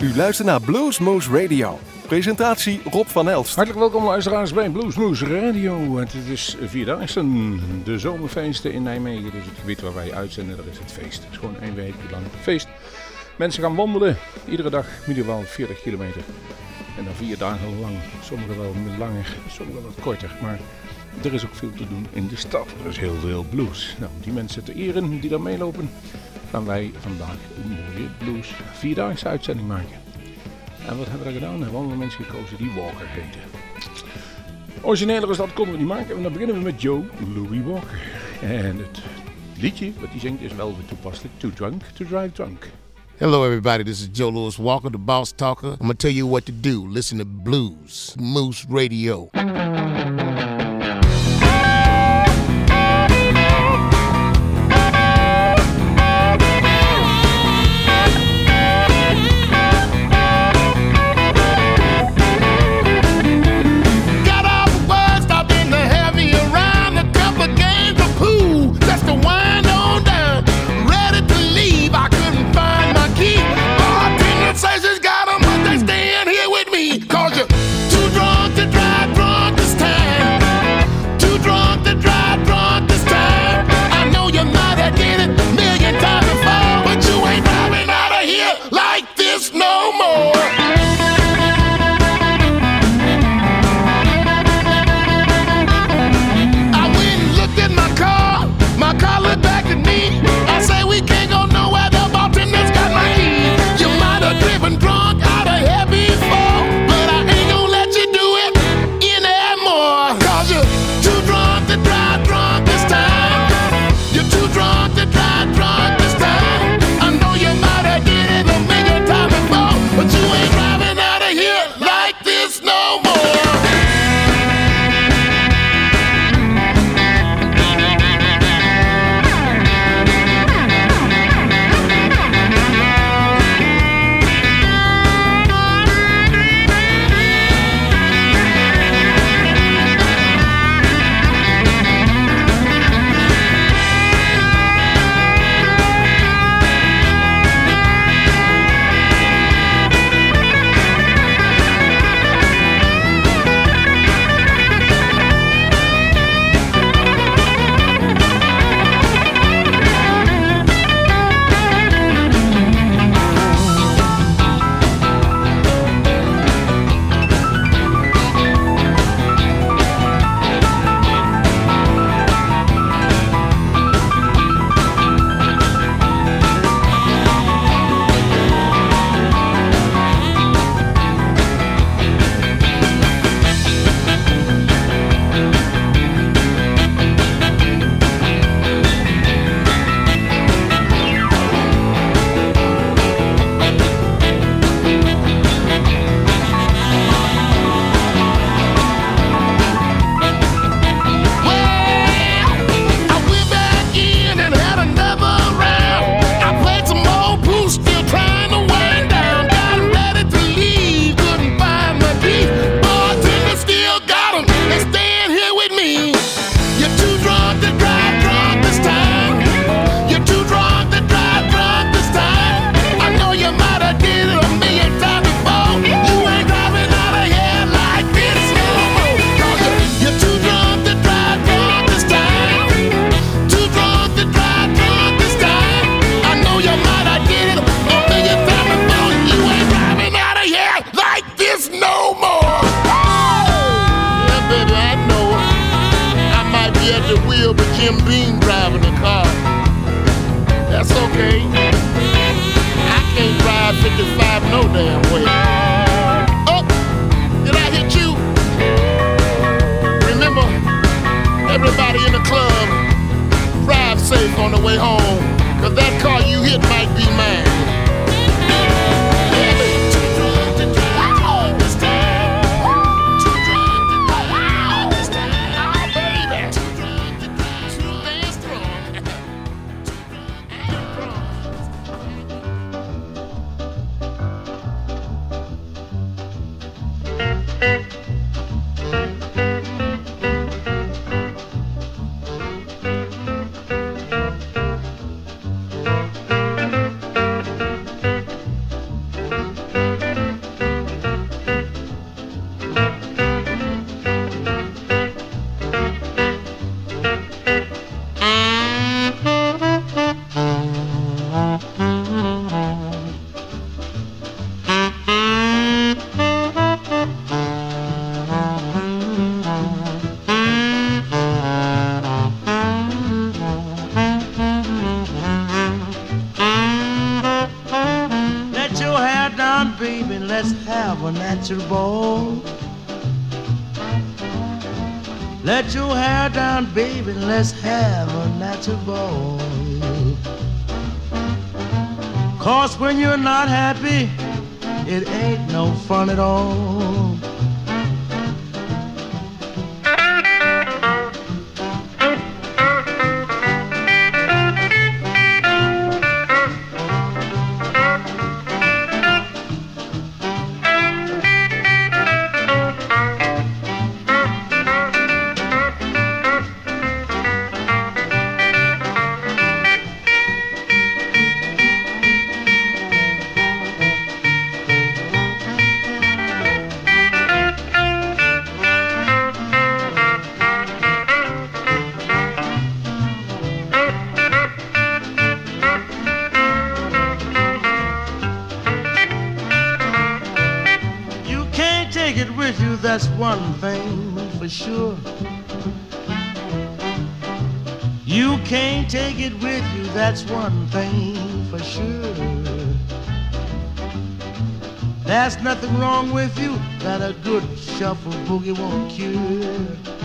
U luistert naar Bluesmoose Radio. Presentatie Rob van Elst. Hartelijk welkom luisteraars bij Bluesmoose Radio. Het is vierdaagse, de zomerfeesten in Nijmegen. Dus het gebied waar wij uitzenden, dat is het feest. Het is gewoon één week lang feest. Mensen gaan wandelen, iedere dag minimaal 40 kilometer. En dan vier dagen lang, sommige wel langer, sommige wat korter. Maar er is ook veel te doen in de stad. Er is heel veel blues. Nou, die mensen te eren die daar meelopen, gaan wij vandaag een mooie blues vierdaagse uitzending maken. En wat hebben we gedaan? We hebben allemaal mensen gekozen die Walker heten. Origineler is dat konden we niet maken. En dan beginnen we met Joe Louis Walker. En het liedje wat hij zingt is wel weer toepasselijk. Too Drunk to Drive Drunk. Hello, everybody. This is Joe Louis Walker, the boss talker. I'm going to tell you what to do. Listen to Blues Moose Radio. Ball. Let your hair down, baby, let's have a natural ball. Cause when you're not happy, it ain't no fun at all. One thing for sure. There's nothing wrong with you that a good shuffle boogie won't cure.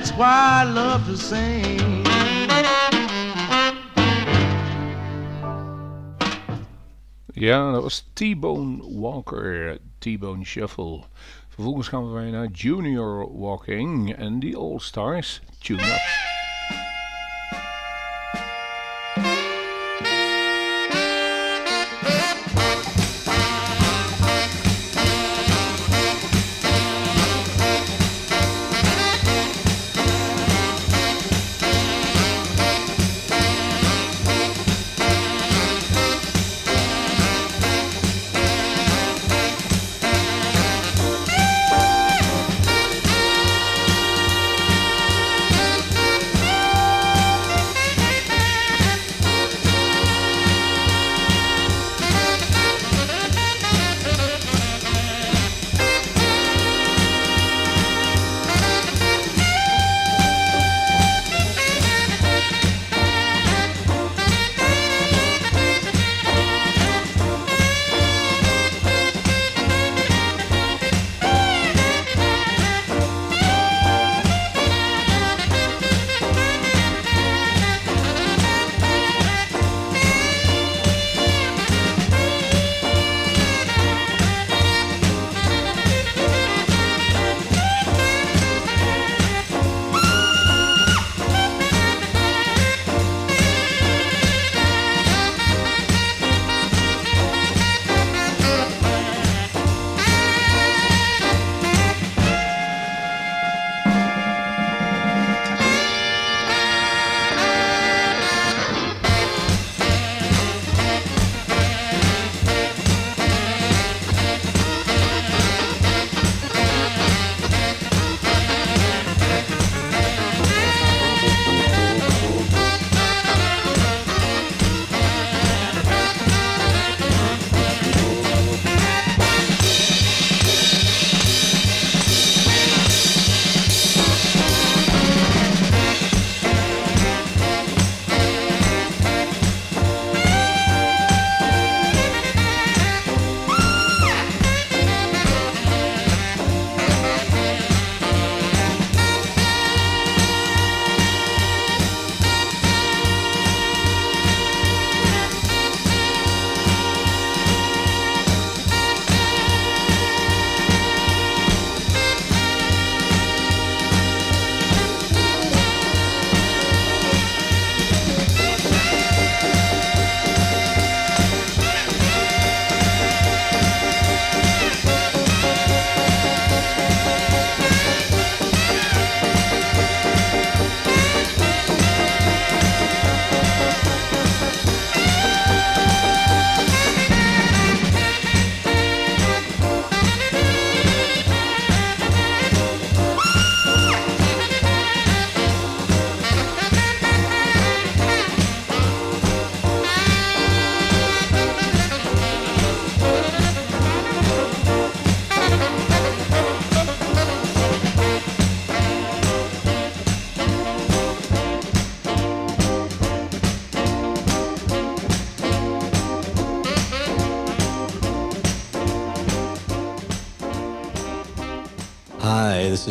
That's why I love to sing. Ja, dat was T-Bone Walker, T-Bone Shuffle. Vervolgens gaan we naar Junior Walking en die All Stars Tune Up.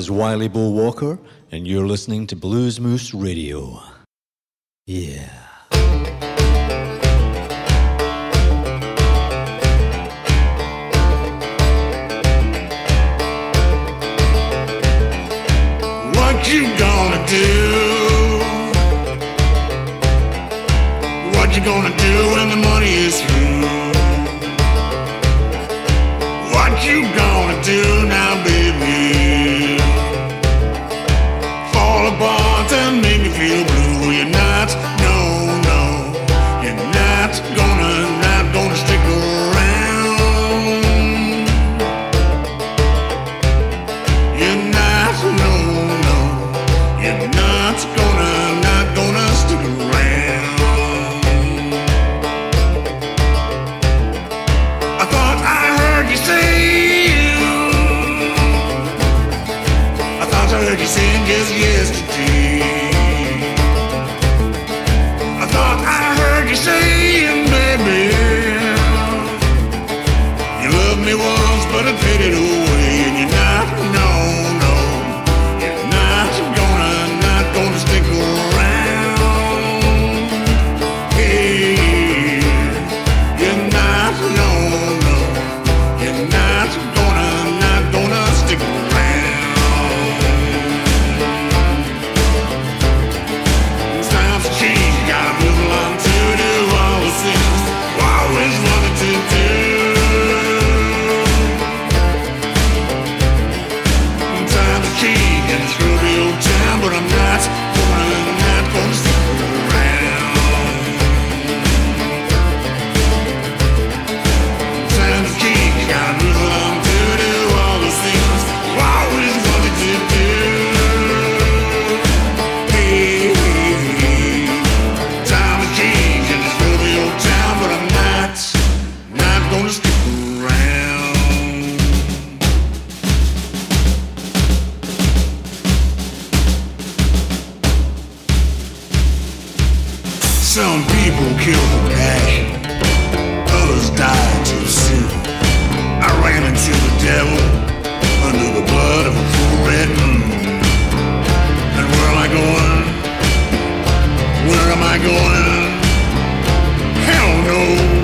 Is Wily Bo Walker, and you're listening to Bluesmoose Radio. Some people kill for passion, others die too soon. I ran into the devil under the blood of a full red moon. And where am I going? Where am I going? Hell no.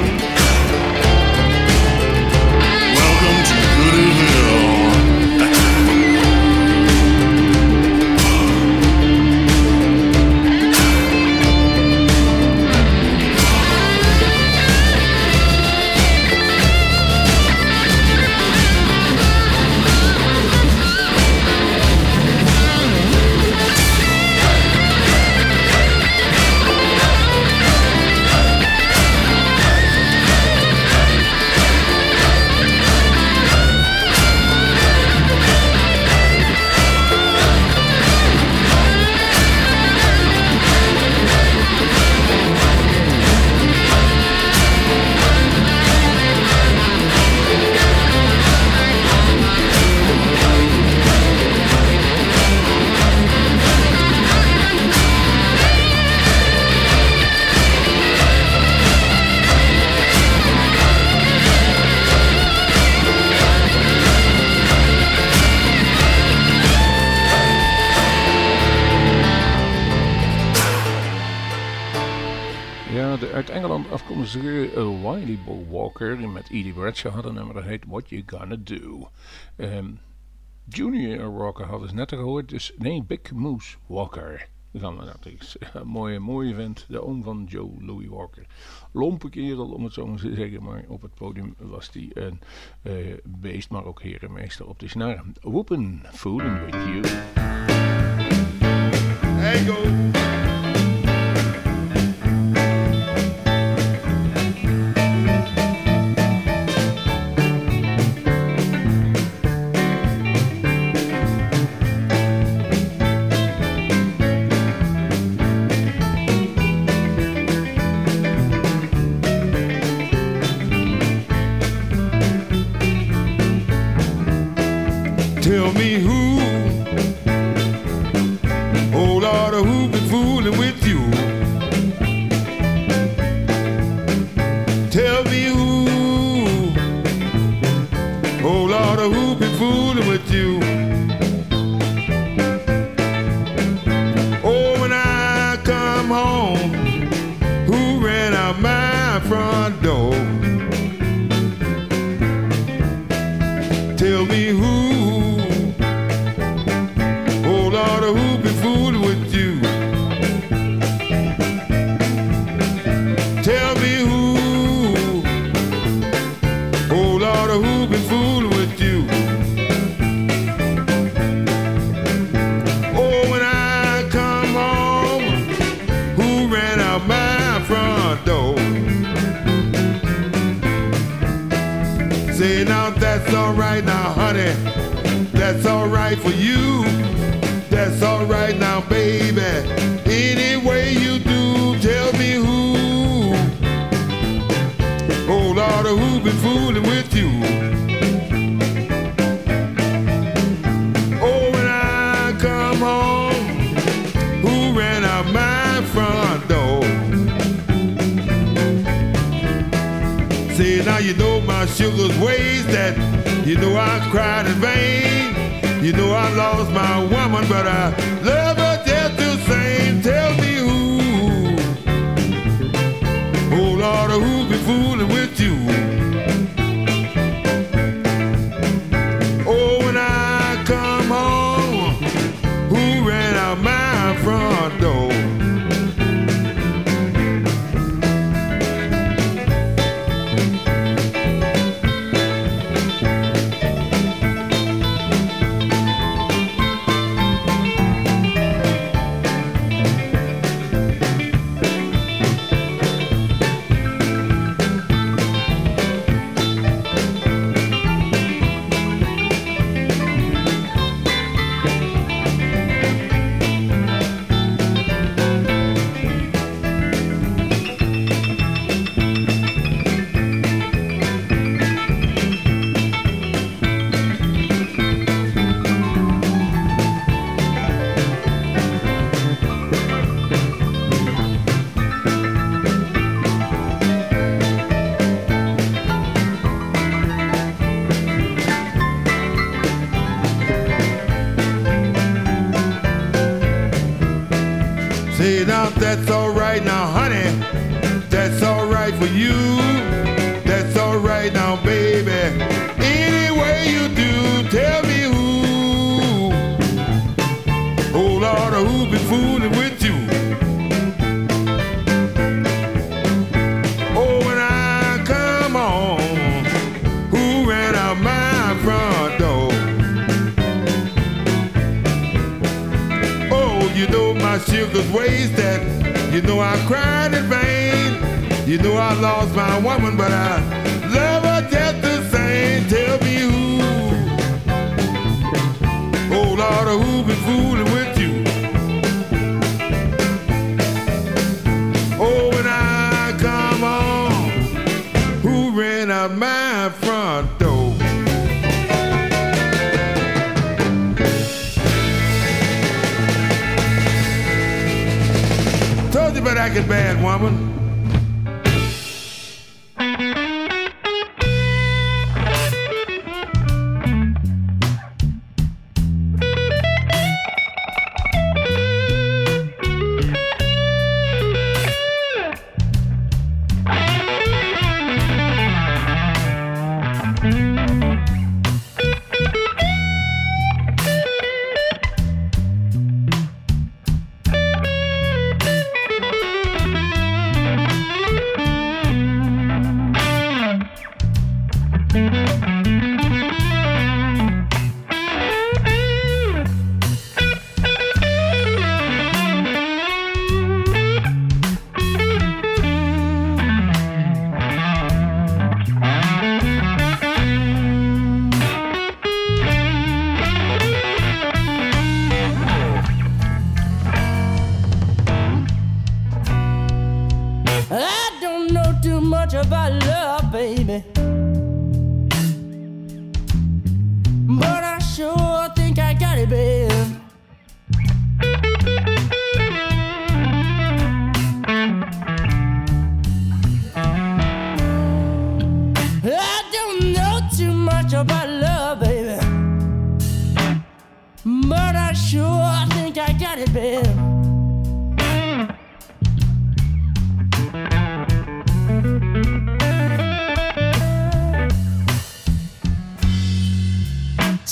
Wiley Bull Walker met Edie Bradshaw had een nummer dat heet What You Gonna Do. Ehm, Junior Walker hadden ze net gehoord, dus nee, Big Moose Walker. Dan, is een mooie, mooie vent, de oom van Joe Louis Walker. Lompe kerel, om het zo maar te zeggen, maar op het podium was hij een eh, beest, maar ook herenmeester op de snaar. Whoopin' Fooling With You. You go. was my woman, but I love that's alright. reckless ways that you know I cried in vain. You know I lost my woman, but I second bad woman.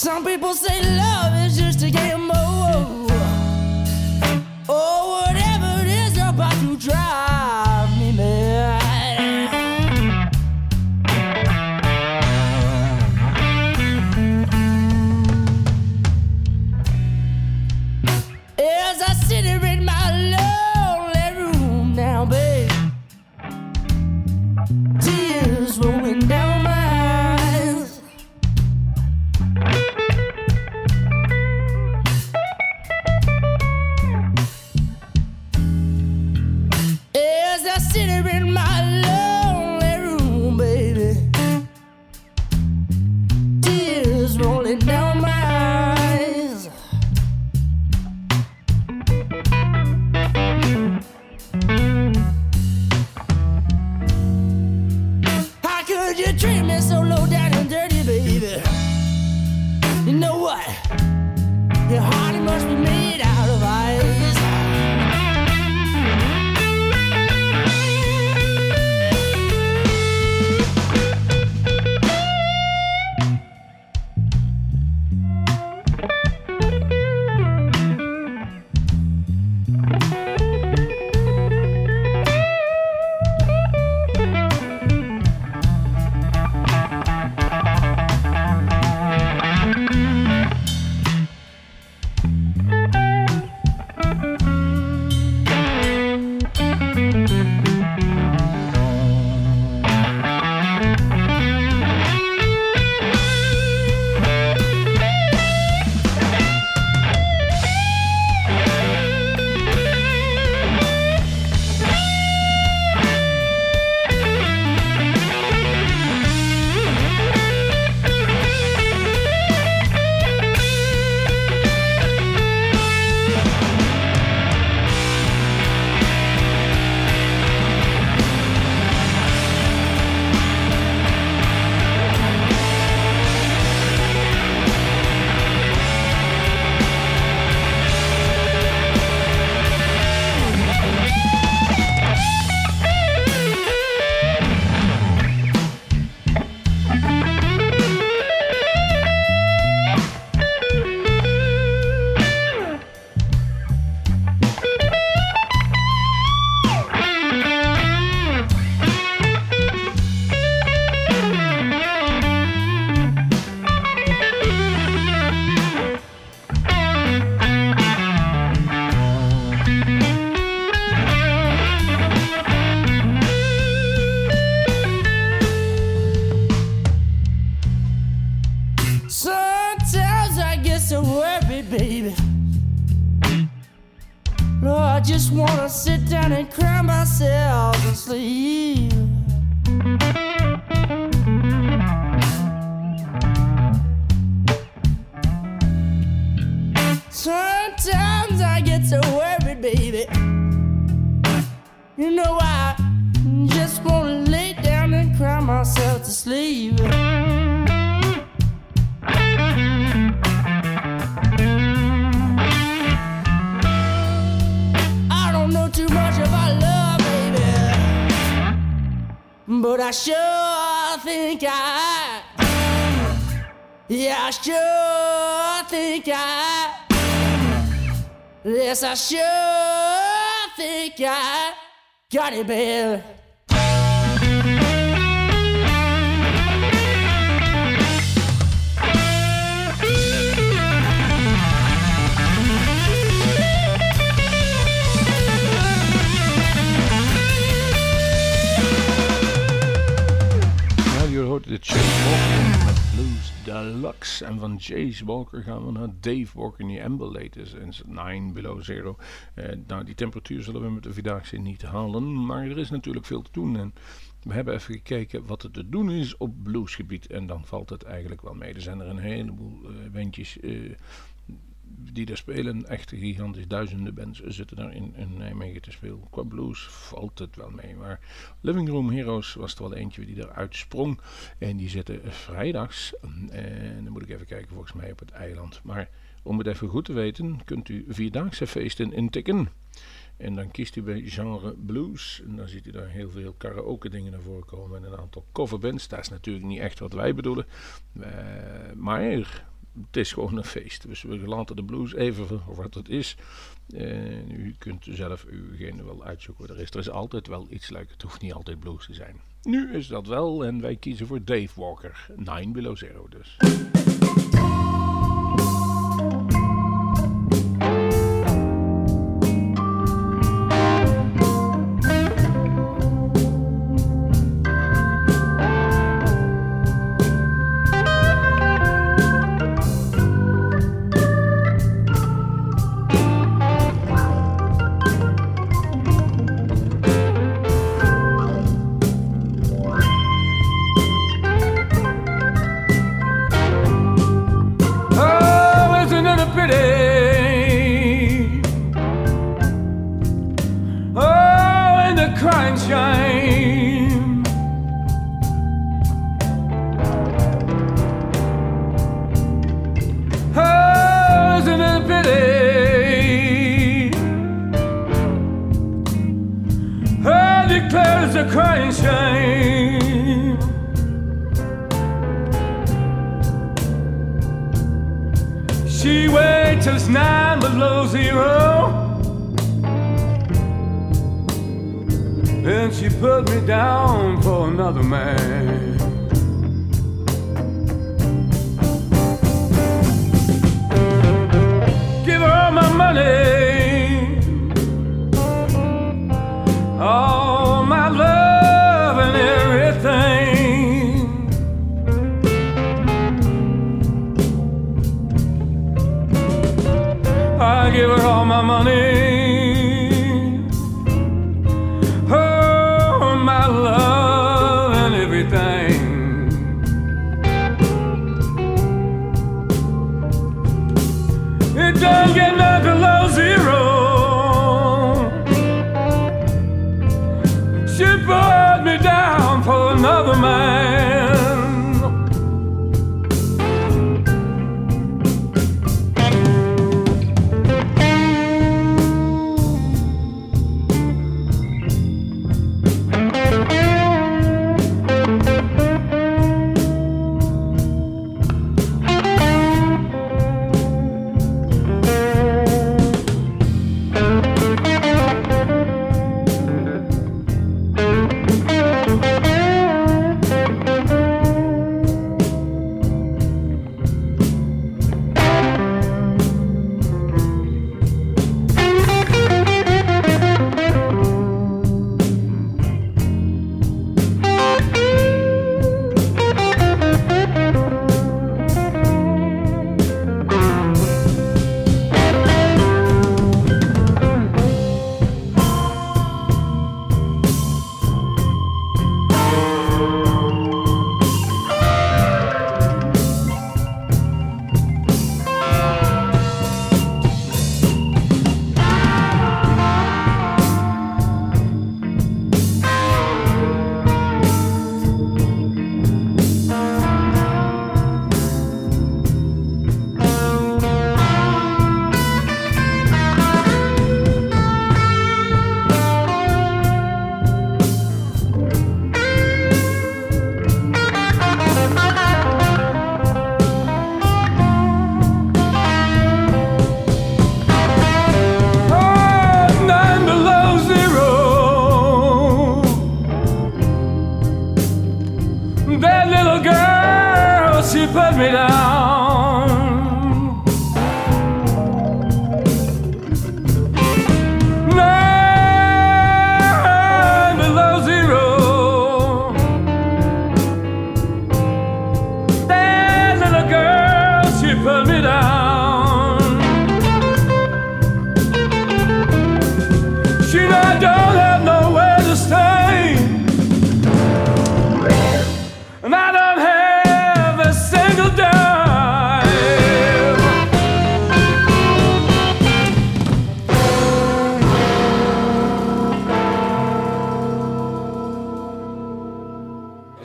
Some people say Yes, I sure think I got it, baby. Ja, je hoort de Deluxe. En van Chase Walker gaan we naar Dave Walker, die Amber Latest en 9 Below Zero. Eh, nou, die temperatuur zullen we met de Vierdaagse niet halen, maar er is natuurlijk veel te doen. En we hebben even gekeken wat er te doen is op bluesgebied. En dan valt het eigenlijk wel mee. Er zijn er een heleboel eh bandjes eh, die daar spelen. Echt gigantisch. Duizenden bands zitten daar in, in Nijmegen te spelen. Qua blues valt het wel mee. Maar Living Room Heroes was er wel eentje die eruit sprong. En die zitten vrijdags. En dan moet ik even kijken, volgens mij op het eiland. Maar om het even goed te weten, kunt u vierdaagse feesten intikken. En dan kiest u bij genre blues. En dan ziet u daar heel veel karaoke dingen naar voren komen. En een aantal coverbands. Dat is natuurlijk niet echt wat wij bedoelen. Eh, maar het is gewoon een feest. Dus we laten de blues even voor wat het is. En u kunt zelf ugene wel uitzoeken er is. Er is altijd wel iets leuk. Het hoeft niet altijd blues te zijn. Nu is dat wel. En wij kiezen voor Dave Walker. 9 Below Zero dus.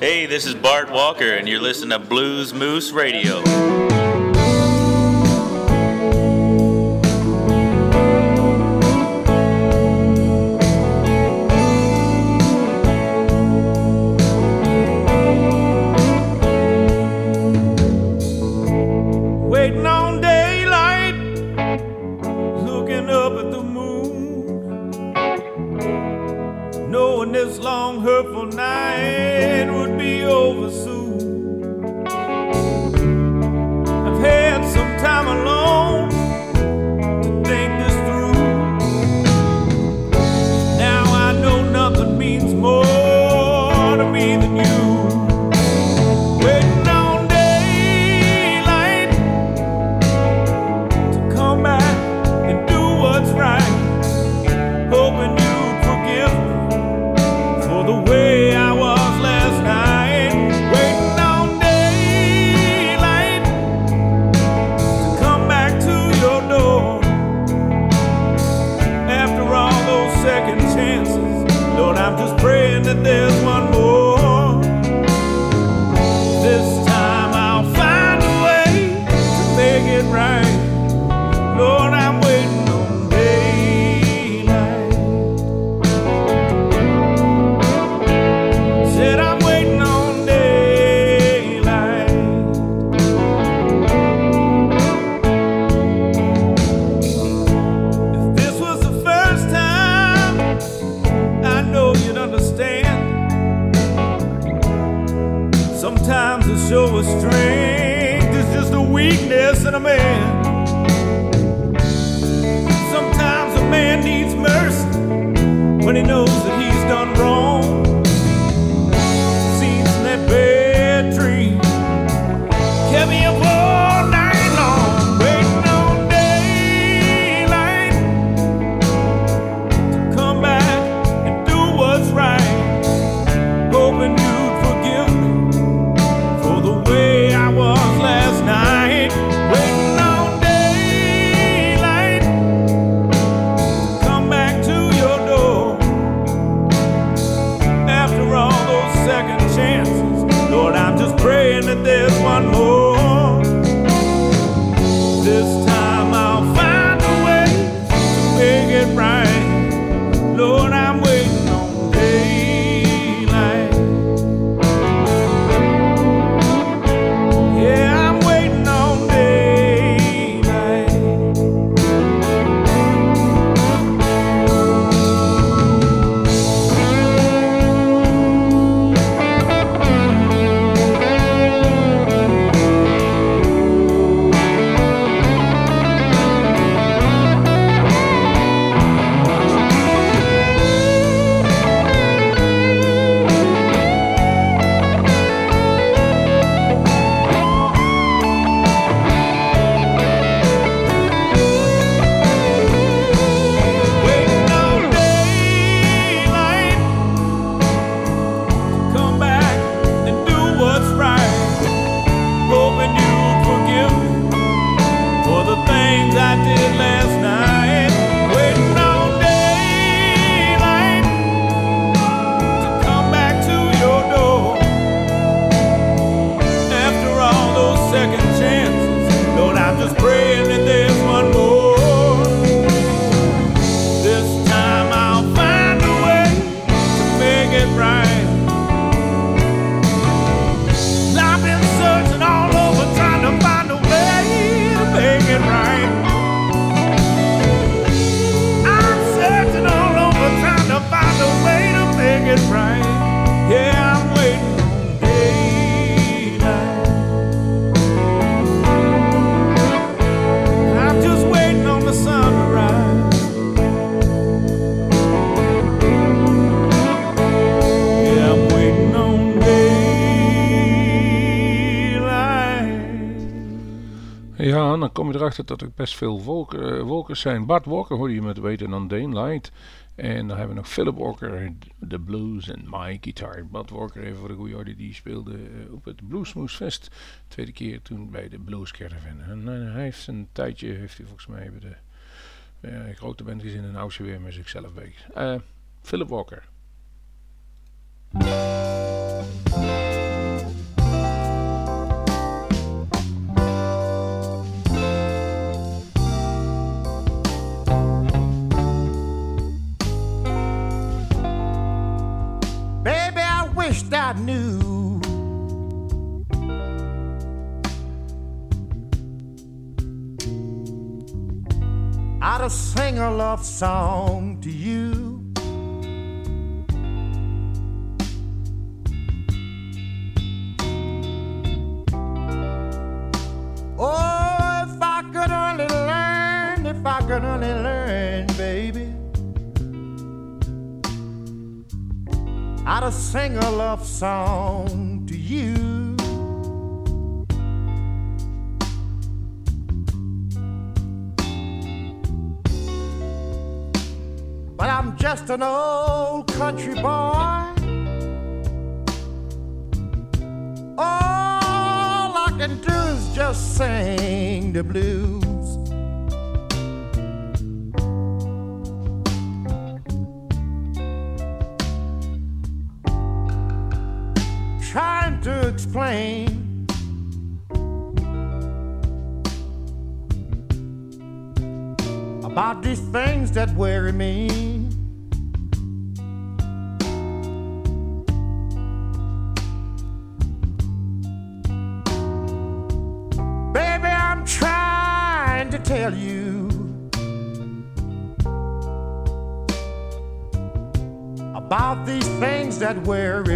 Hey, this is Bart Walker, and you're listening to Bluesmoose Radio. was praying dan, kom je erachter dat er best veel wolken, eh, wolkers zijn. Bart Walker hoorde je met weten dan Dane Light. En dan hebben we nog Philip Walker, de blues en my guitar. Bart Walker, even voor de goede orde, die speelde eh, op het Bluesmoose Fest. Tweede keer toen bij de Blues Caravan. En eh, hij heeft een tijdje, heeft hij volgens mij bij de eh, grote band gezien in Oudse weer met zichzelf bezig. Philip Walker. I knew. I'd have sing a love song to you. Oh, if I could only learn, if I could only learn, I'd have sing a love song to you. But I'm just an old country boy. All I can do is just sing the blues. That worry me. Baby, I'm trying to tell you about these things that worry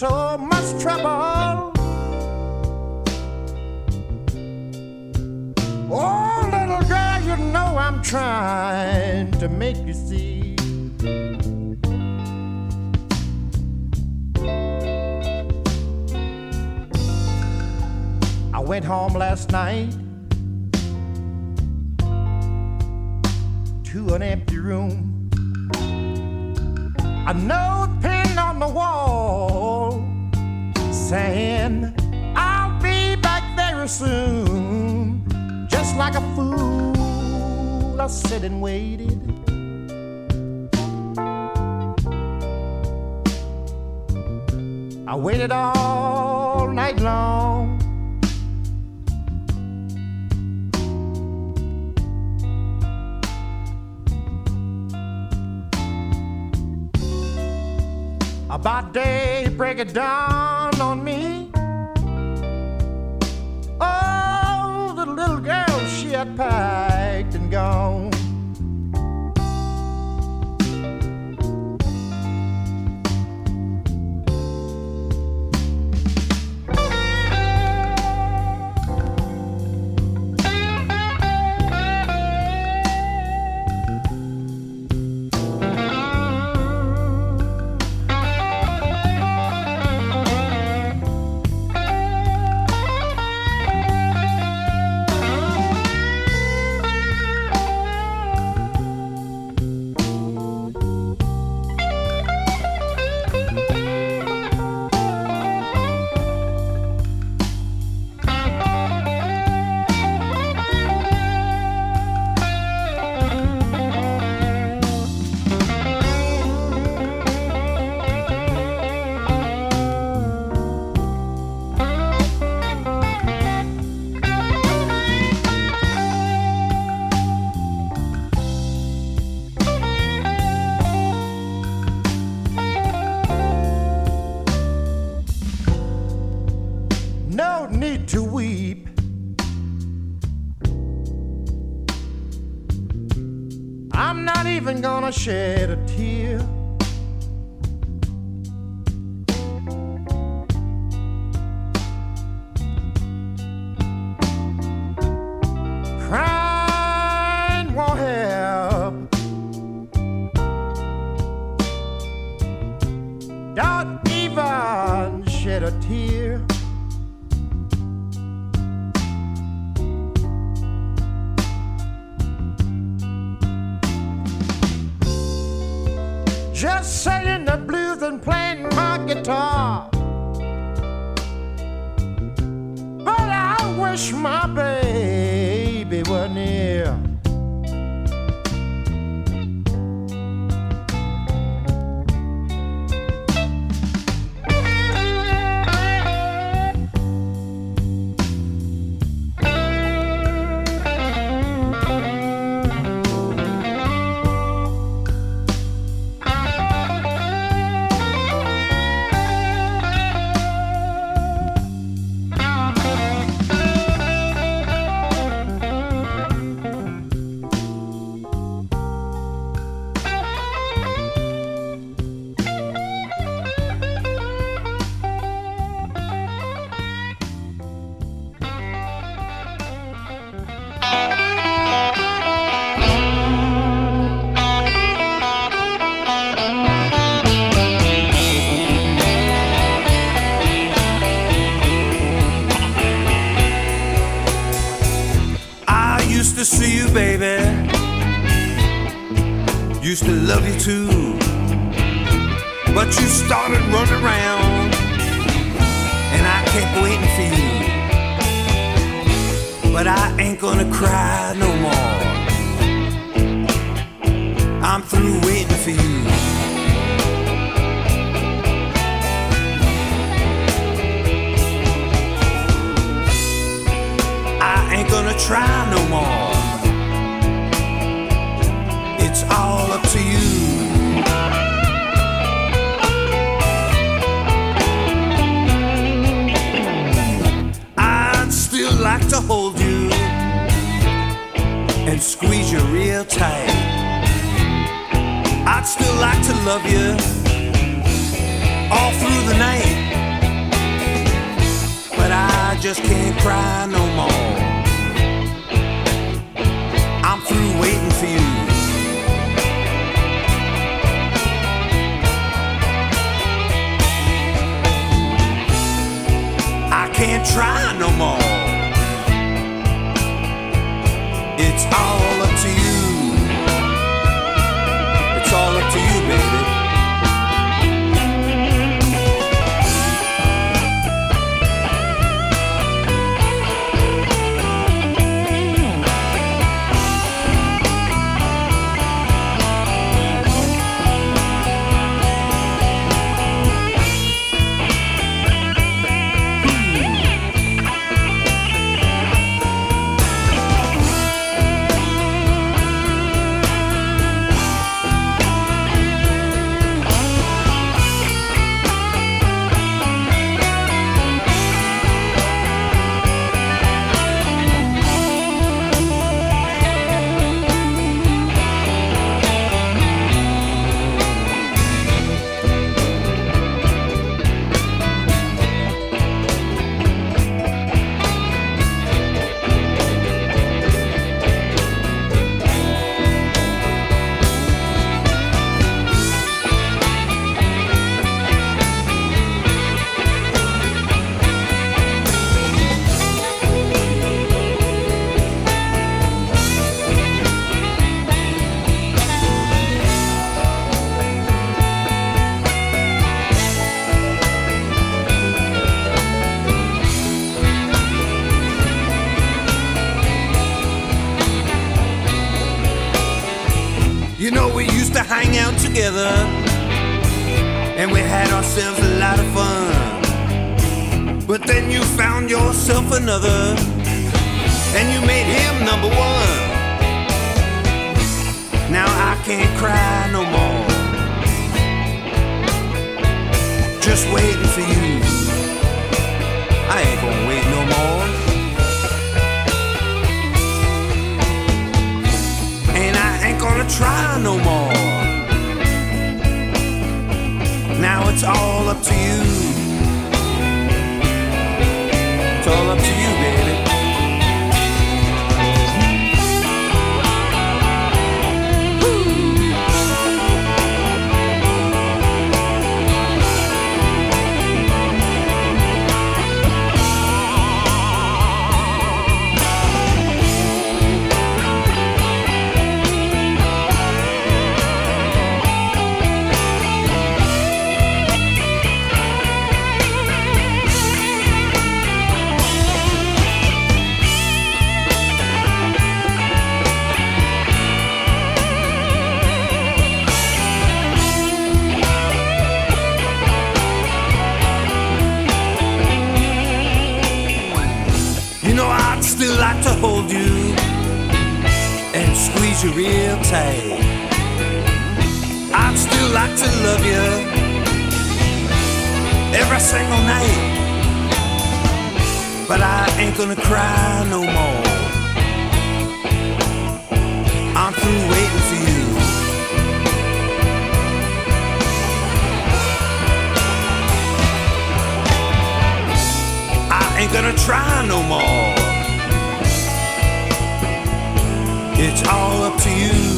so much trouble. Oh, little girl, you know I'm trying to make you see. I went home last night to an empty room. A note saying, I'll be back very soon. Just like a fool, I sat and waited. I waited all night long. About day break it down on me. Oh, the little girl, she had packed gonna shed a tear. Crying won't help. Don't even shed a tear. out to you. I'd still like to hold you and squeeze you real tight. I'd still like to love you all through the night. But I just can't cry no more. I'm through waiting for you. can't try no more. It's all another ain't gonna cry no more. I'm through waiting for you. I ain't gonna try no more. It's all up to you.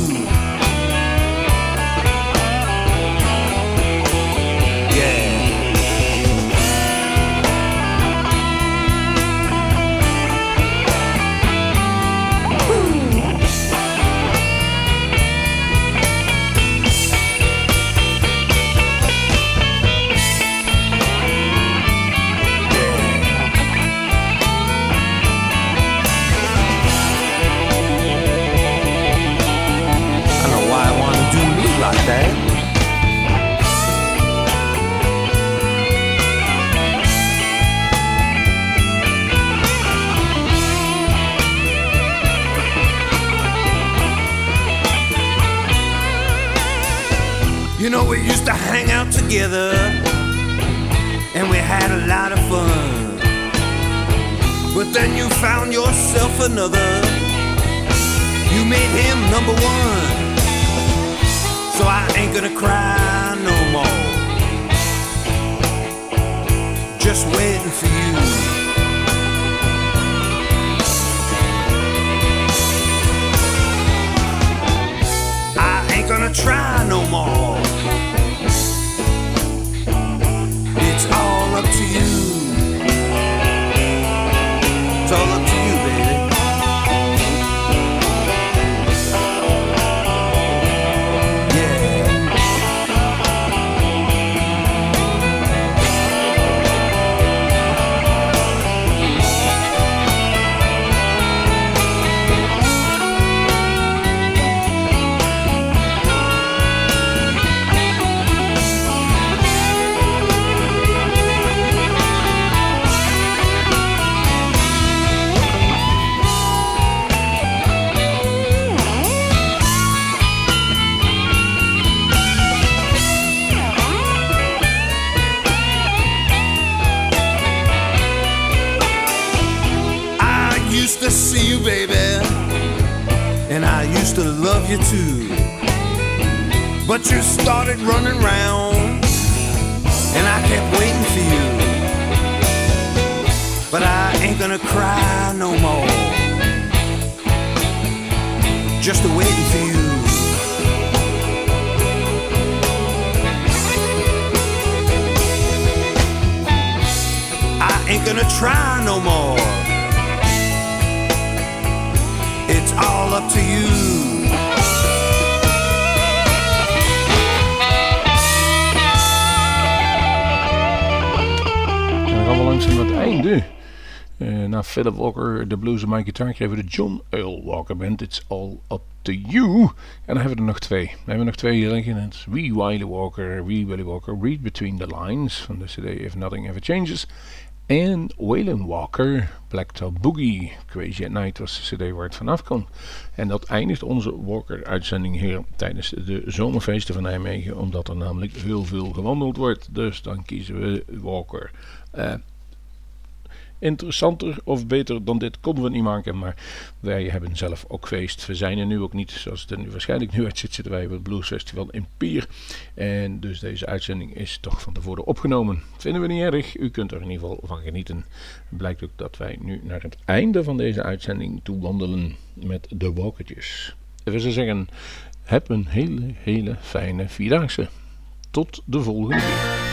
You know, we used to hang out together and we had a lot of fun. But then you found yourself another. You made him number one. So I ain't gonna cry no more. Just waiting for you. Try no more. It's all up to you. It's all up to you, Philip Walker, de blues en mijn gitaar, kregen we de John Earl Walker Band. It's all up to you. En dan hebben we er nog twee. Dan hebben we nog twee hier liggen. Het Wiley Walker, Wee Willie Walker, Read Between the Lines van de CD If Nothing Ever Changes. En Waylon Walker, Blacktop Boogie, Crazy at Night was de CD waar het vanaf komt. En dat eindigt onze Walker-uitzending hier tijdens de zomerfeesten van Nijmegen, omdat er namelijk heel veel gewandeld wordt. Dus dan kiezen we Walker. Eh, interessanter of beter dan dit konden we niet maken. Maar wij hebben zelf ook feest. We zijn er nu ook niet, zoals het er nu waarschijnlijk nu uitziet, zitten wij op het Blues Festival in Pier. En dus deze uitzending is toch van tevoren opgenomen. Vinden we niet erg. U kunt er in ieder geval van genieten. Blijkt ook dat wij nu naar het einde van deze uitzending toe wandelen met de walkertjes. We zullen zeggen, heb een hele, hele fijne vierdaagse. Tot de volgende keer.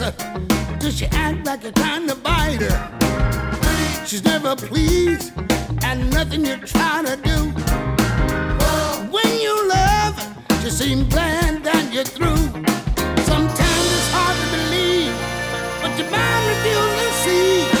ass. Does she act like a kind of biter? She's never pleased at nothing you try to do. When you love, she seems glad that you're through. Sometimes it's hard to believe, but your mind refuses to see.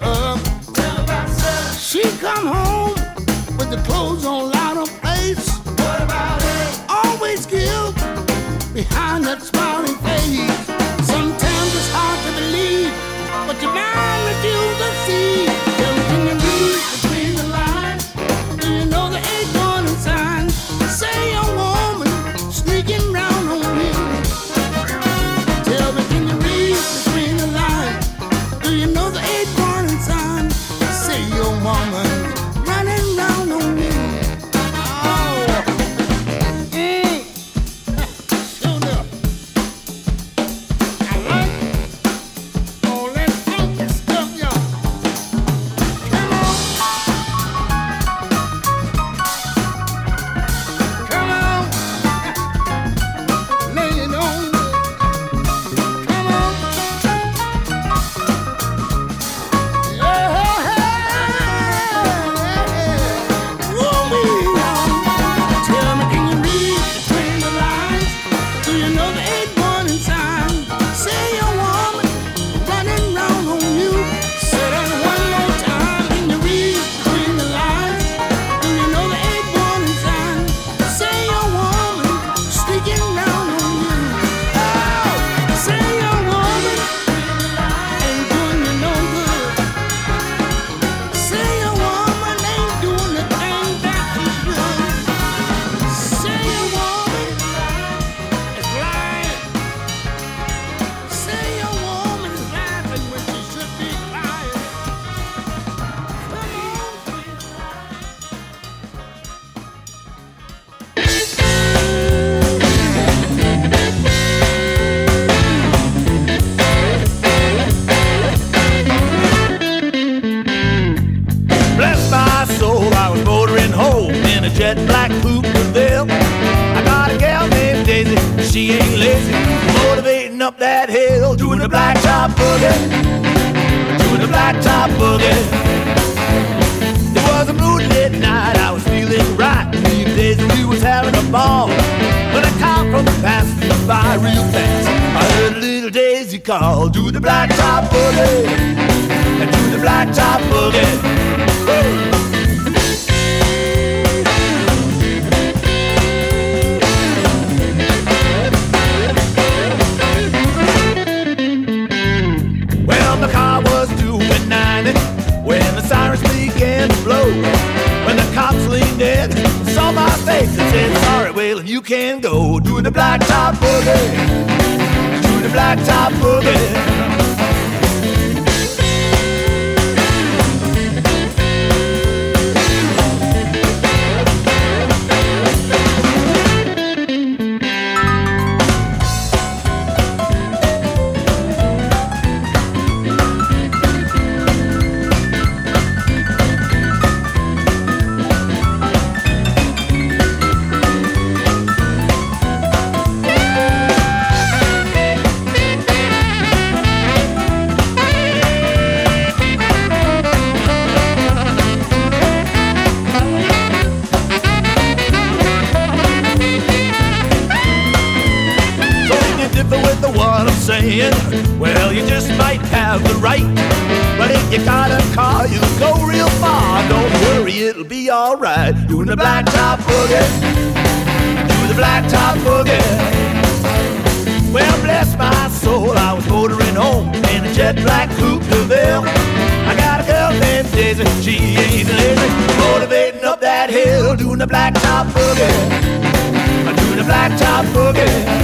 her up. She come home with the clothes on out of place. Always give behind that smiling. by real fast. I heard a little Daisy call Do the black top boogie, and do the black top boogie. blow. When the cops leaned in, saw my face and said, well, you can go do the blacktop boogie, do the blacktop boogie. the blacktop boogie. I do the blacktop boogie.